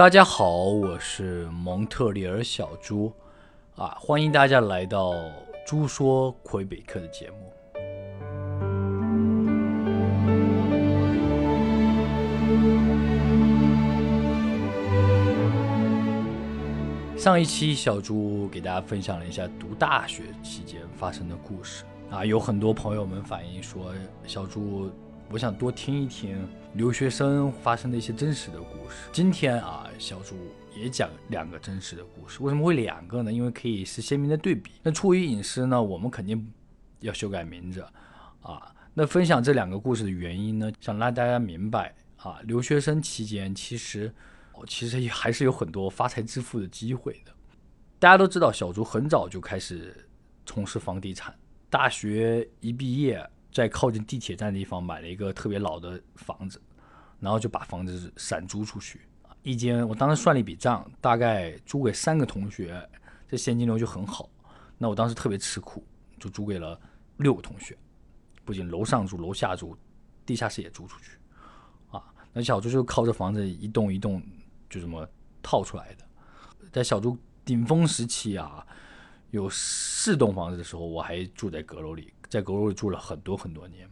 大家好，我是蒙特利尔小猪，啊，欢迎大家来到猪说魁北克的节目。上一期小猪给大家分享了一下读大学期间发生的故事啊，有很多朋友们反映说，小猪，我想多听一听留学生发生的一些真实的故事。今天啊，小猪也讲两个真实的故事。为什么会两个呢？因为可以是鲜明的对比。那出于隐私呢，我们肯定要修改名字啊。那分享这两个故事的原因呢，想让大家明白啊，留学生期间其实。其实还是有很多发财致富的机会的。大家都知道，小猪很早就开始从事房地产。大学一毕业，在靠近地铁站的地方买了一个特别老的房子，然后就把房子散租出去。一间，我当时算了一笔账，大概租给三个同学，这现金流就很好。那我当时特别吃苦，就租给了六个同学，不仅楼上住，楼下住，地下室也租出去。啊，那小猪就靠这房子一栋一栋。就这么套出来的。在小猪顶峰时期啊，有四栋房子的时候，我还住在阁楼里，在阁楼里住了很多很多年。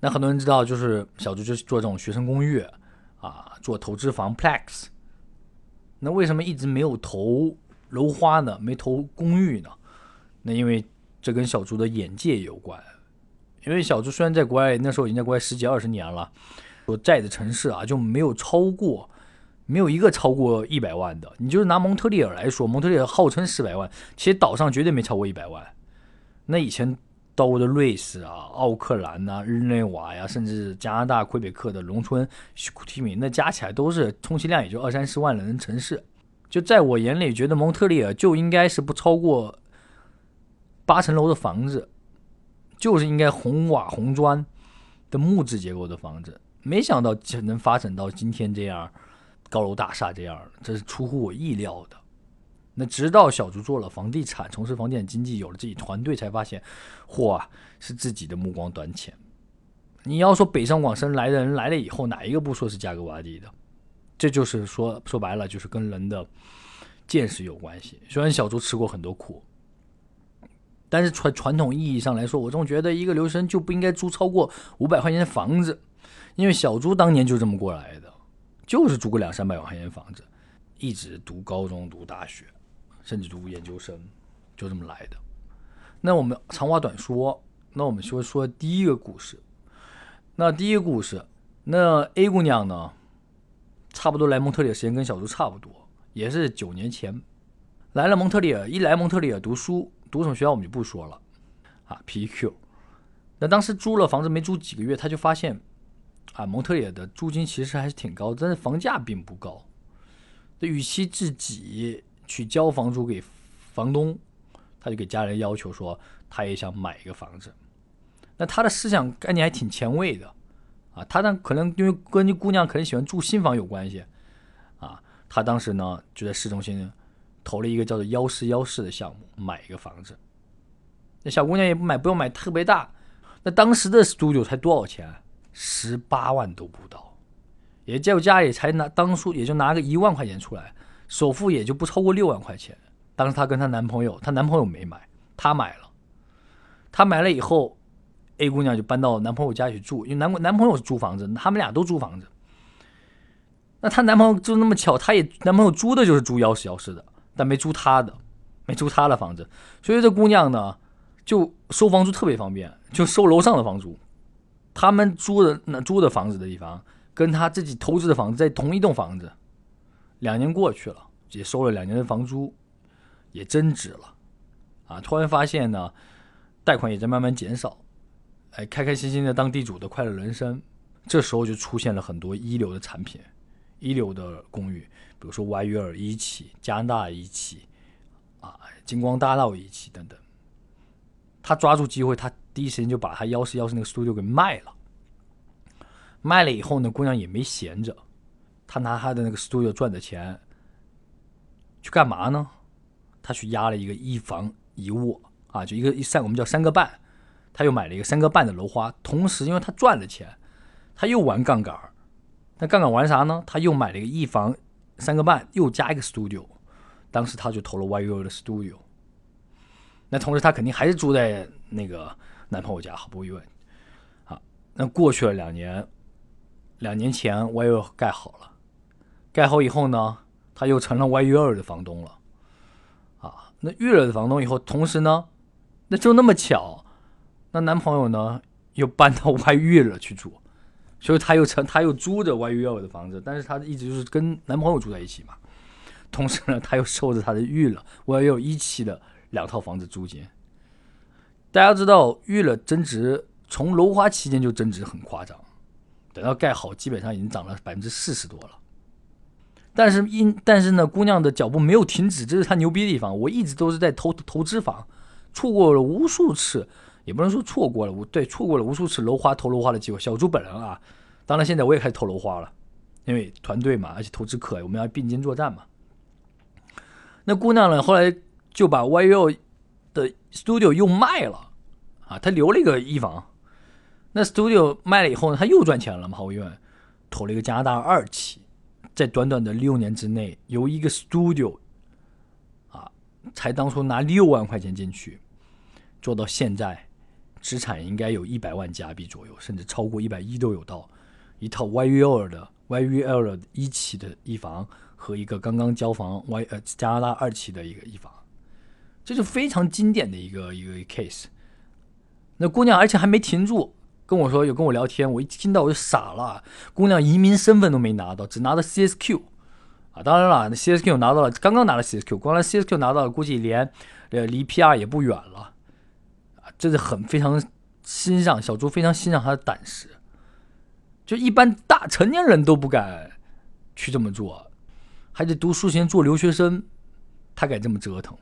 那很多人知道，就是小猪就是做这种学生公寓啊，做投资房 Plex。那为什么一直没有投楼花呢？没投公寓呢？那因为这跟小猪的眼界有关。因为小猪虽然在国外，那时候已经在国外十几二十年了，所在的城市啊就没有超过。没有一个超过一百万的。你就是拿蒙特利尔来说，蒙特利尔号称四百万，其实岛上绝对没超过一百万。那以前到过的瑞士啊、奥克兰呐、日内瓦呀，甚至加拿大魁北克的农村居民，那加起来都是充其量也就二三十万人的城市。就在我眼里，觉得蒙特利尔就应该是不超过八层楼的房子，就是应该红瓦红砖的木质结构的房子。没想到能发展到今天这样。高楼大厦这样，这是出乎我意料的。那直到小猪做了房地产，从事房地产经济，有了自己团队，才发现，嚯，是自己的目光短浅。你要说北上广深来的人来了以后，哪一个不说是价格洼地的？这就是说说白了，就是跟人的见识有关系。虽然小猪吃过很多苦，但是传传统意义上来说，我总觉得一个留学生就不应该租超过五百块钱的房子，因为小猪当年就这么过来的。就是租个两三百块钱房子，一直读高中、读大学，甚至读研究生，就这么来的。那我们长话短说，那我们说说第一个故事。那第一个故事，那 A 姑娘呢，差不多来蒙特利尔时间跟小猪差不多，也是九年前来了蒙特利尔。一来蒙特利尔读书，读什么学校我们就不说了啊，PQ。那当时租了房子没租几个月，他就发现。啊，蒙特利尔的租金其实还是挺高，但是房价并不高。那与其自己去交房租给房东，他就给家人要求说，他也想买一个房子。那他的思想概念还挺前卫的啊。他呢，可能因为跟那姑娘可能喜欢住新房有关系啊。他当时呢就在市中心投了一个叫做幺四幺四的项目，买一个房子。那小姑娘也不买，不用买特别大。那当时的租九才多少钱？十八万都不到，也就家里才拿当初也就拿个一万块钱出来，首付也就不超过六万块钱。当时她跟她男朋友，她男朋友没买，她买了。她买了以后，A 姑娘就搬到男朋友家去住，因为男男朋友是租房子，他们俩都租房子。那她男朋友就那么巧，她也男朋友租的就是租幺室幺室的，但没租她的，没租她的房子，所以这姑娘呢，就收房租特别方便，就收楼上的房租。他们租的那租的房子的地方，跟他自己投资的房子在同一栋房子。两年过去了，也收了两年的房租，也增值了。啊，突然发现呢，贷款也在慢慢减少，哎，开开心心的当地主的快乐人生。这时候就出现了很多一流的产品，一流的公寓，比如说 YU 尔一期、加拿大一期，啊，金光大道一期等等。他抓住机会，他。第一时间就把他幺四幺四那个 studio 给卖了，卖了以后呢，姑娘也没闲着，她拿她的那个 studio 赚的钱去干嘛呢？他去押了一个一房一卧啊，就一个一三，我们叫三个半，他又买了一个三个半的楼花，同时因为他赚了钱，他又玩杠杆那杠杆玩啥呢？他又买了一个一房三个半，又加一个 studio。当时他就投了 YU 的 studio。那同时他肯定还是住在那个男朋友家，毫无疑问。好，那过去了两年，两年前 YU 盖好了，盖好以后呢，他又成了 YU 二的房东了。啊，那遇了的房东以后，同时呢，那就那么巧，那男朋友呢又搬到 YU 了去住。所以他又成，他又租着 YU 的房子，但是他一直就是跟男朋友住在一起嘛。同时呢，他又收着他的玉了 YU 一期的两套房子租金。大家知道玉了增值，从楼花期间就增值很夸张，等到盖好，基本上已经涨了百分之四十多了。但是因但是呢，姑娘的脚步没有停止，这是她牛逼的地方。我一直都是在投投资房，错过了无数次。也不能说错过了，我对错过了无数次楼花投楼花的机会。小猪本人啊，当然现在我也开始投楼花了，因为团队嘛，而且投资客，我们要并肩作战嘛。那姑娘呢，后来就把 YU 的 studio 又卖了啊，她留了一个一房。那 studio 卖了以后呢，她又赚钱了嘛，毫无疑问，投了一个加拿大二期，在短短的六年之内，由一个 studio 啊，才当初拿六万块钱进去，做到现在。资产应该有一百万加币左右，甚至超过一百亿都有到。一套 YUL 的 YUL 一期的一房和一个刚刚交房 Y 呃加拿大二期的一个一房，这是非常经典的一个一个 case。那姑娘而且还没停住，跟我说有跟我聊天，我一听到我就傻了。姑娘移民身份都没拿到，只拿到 CSQ 啊，当然了，那 CSQ 拿到了，刚刚拿了 CSQ，光来 CSQ 拿到了，估计连呃离 PR 也不远了。真的很非常欣赏小猪，非常欣赏他的胆识。就一般大成年人都不敢去这么做，还得读书前做留学生，他敢这么折腾。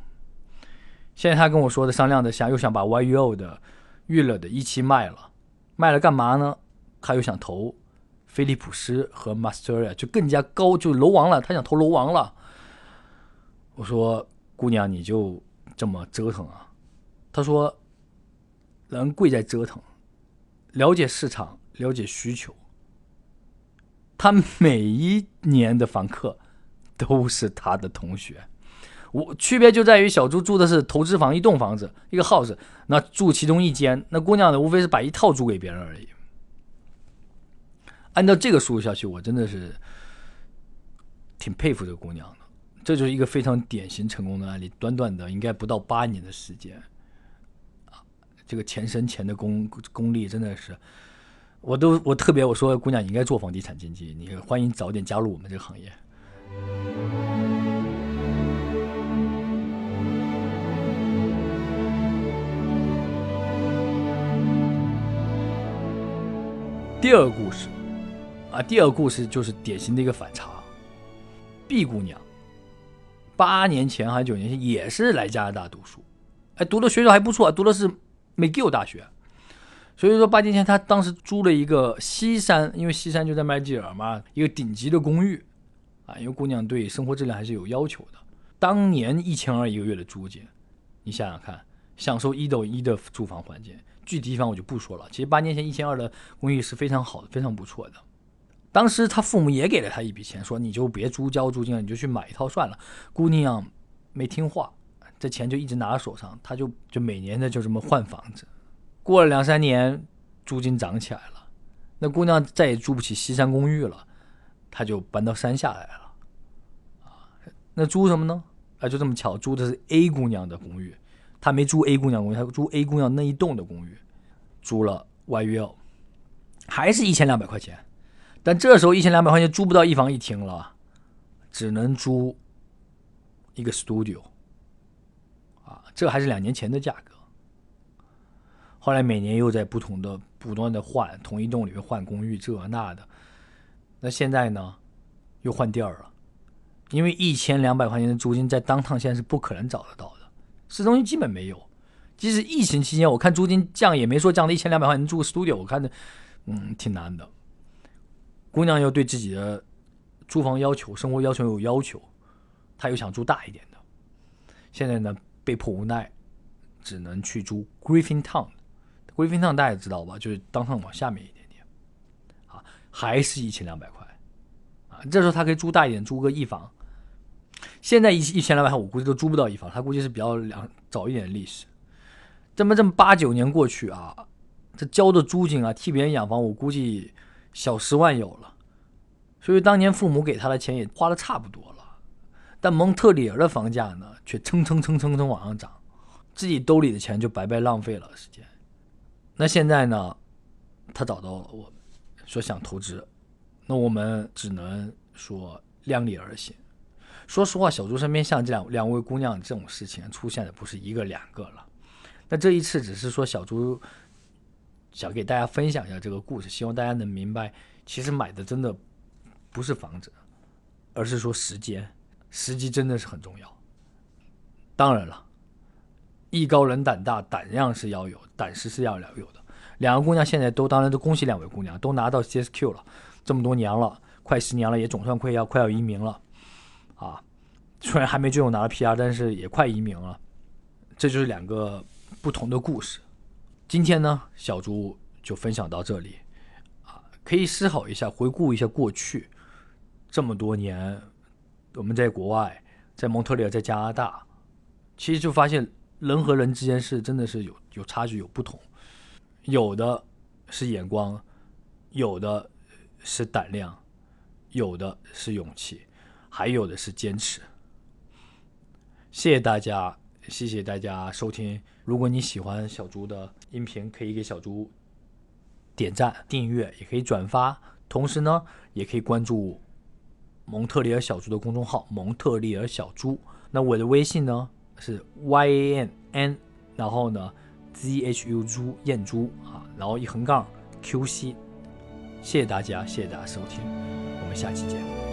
现在他跟我说的商量的想又想把 YUO 的娱乐的一期卖了，卖了干嘛呢？他又想投菲利普斯和 Masteria，就更加高，就楼王了。他想投楼王了。我说姑娘，你就这么折腾啊？他说。人贵在折腾，了解市场，了解需求。他每一年的房客都是他的同学，我区别就在于小朱住的是投资房，一栋房子，一个 house，那住其中一间，那姑娘呢，无非是把一套租给别人而已。按照这个速度下去，我真的是挺佩服这个姑娘的。这就是一个非常典型成功的案例，短短的应该不到八年的时间。这个钱生钱的功功力真的是，我都我特别我说姑娘你应该做房地产经济，你欢迎早点加入我们这个行业。第二个故事啊，第二个故事就是典型的一个反差。B 姑娘八年前还是九年前也是来加拿大读书，哎，读的学校还不错，读的是。McGill 大学，所以说八年前他当时租了一个西山，因为西山就在麦吉尔嘛，一个顶级的公寓啊，因为姑娘对生活质量还是有要求的。当年一千二一个月的租金，你想想看，享受一等一的住房环境，具体地方我就不说了。其实八年前一千二的公寓是非常好的，非常不错的。当时他父母也给了他一笔钱，说你就别租交租金了，你就去买一套算了。姑娘没听话。这钱就一直拿在手上，他就就每年的就这么换房子。过了两三年，租金涨起来了，那姑娘再也住不起西山公寓了，他就搬到山下来了。啊，那租什么呢？啊，就这么巧，租的是 A 姑娘的公寓。他没租 A 姑娘公寓，他租 A 姑娘那一栋的公寓，租了 YU，还是一千两百块钱。但这时候一千两百块钱租不到一房一厅了，只能租一个 studio。啊这还是两年前的价格，后来每年又在不同的不断的换，同一栋里面换公寓这那的，那现在呢，又换地儿了，因为一千两百块钱的租金在当趟现在是不可能找得到的，市中心基本没有，即使疫情期间我看租金降也没说降到一千两百块钱住个 studio，我看着嗯挺难的。姑娘又对自己的租房要求、生活要求有要求，她又想住大一点的，现在呢。被迫无奈，只能去租 Griffin Town。Griffin Town 大家知道吧？就是当趟往下面一点点，啊，还是一千两百块。啊这时候他可以租大一点，租个一房。现在一一千两百万，我估计都租不到一房，他估计是比较两早一点的历史。这么这么八九年过去啊，这交的租金啊，替别人养房，我估计小十万有了。所以当年父母给他的钱也花的差不多了，但蒙特利尔的房价呢，却蹭蹭蹭蹭蹭往上涨，自己兜里的钱就白白浪费了时间。那现在呢，他找到了我，说想投资，那我们只能说量力而行。说实话，小朱身边像这两两位姑娘这种事情出现的不是一个两个了。那这一次只是说小朱想给大家分享一下这个故事，希望大家能明白，其实买的真的不是房子，而是说时间，时机真的是很重要。当然了，艺高人胆大，胆量是要有，胆识是要有的。两个姑娘现在都，当然都恭喜两位姑娘都拿到 CSQ 了，这么多年了，快十年了，也总算快要快要移民了。啊，虽然还没最后拿到 PR，但是也快移民了。这就是两个不同的故事。今天呢，小猪就分享到这里。啊，可以思考一下，回顾一下过去这么多年，我们在国外，在蒙特利尔，在加拿大，其实就发现人和人之间是真的是有有差距，有不同。有的是眼光，有的是胆量，有的是勇气。还有的是坚持。谢谢大家，谢谢大家收听。如果你喜欢小猪的音频，可以给小猪点赞、订阅，也可以转发。同时呢，也可以关注蒙特利尔小猪的公众号“蒙特利尔小猪”。那我的微信呢是 y a n n，然后呢 z h u 猪燕猪啊，然后一横杠 q c。谢谢大家，谢谢大家收听，我们下期见。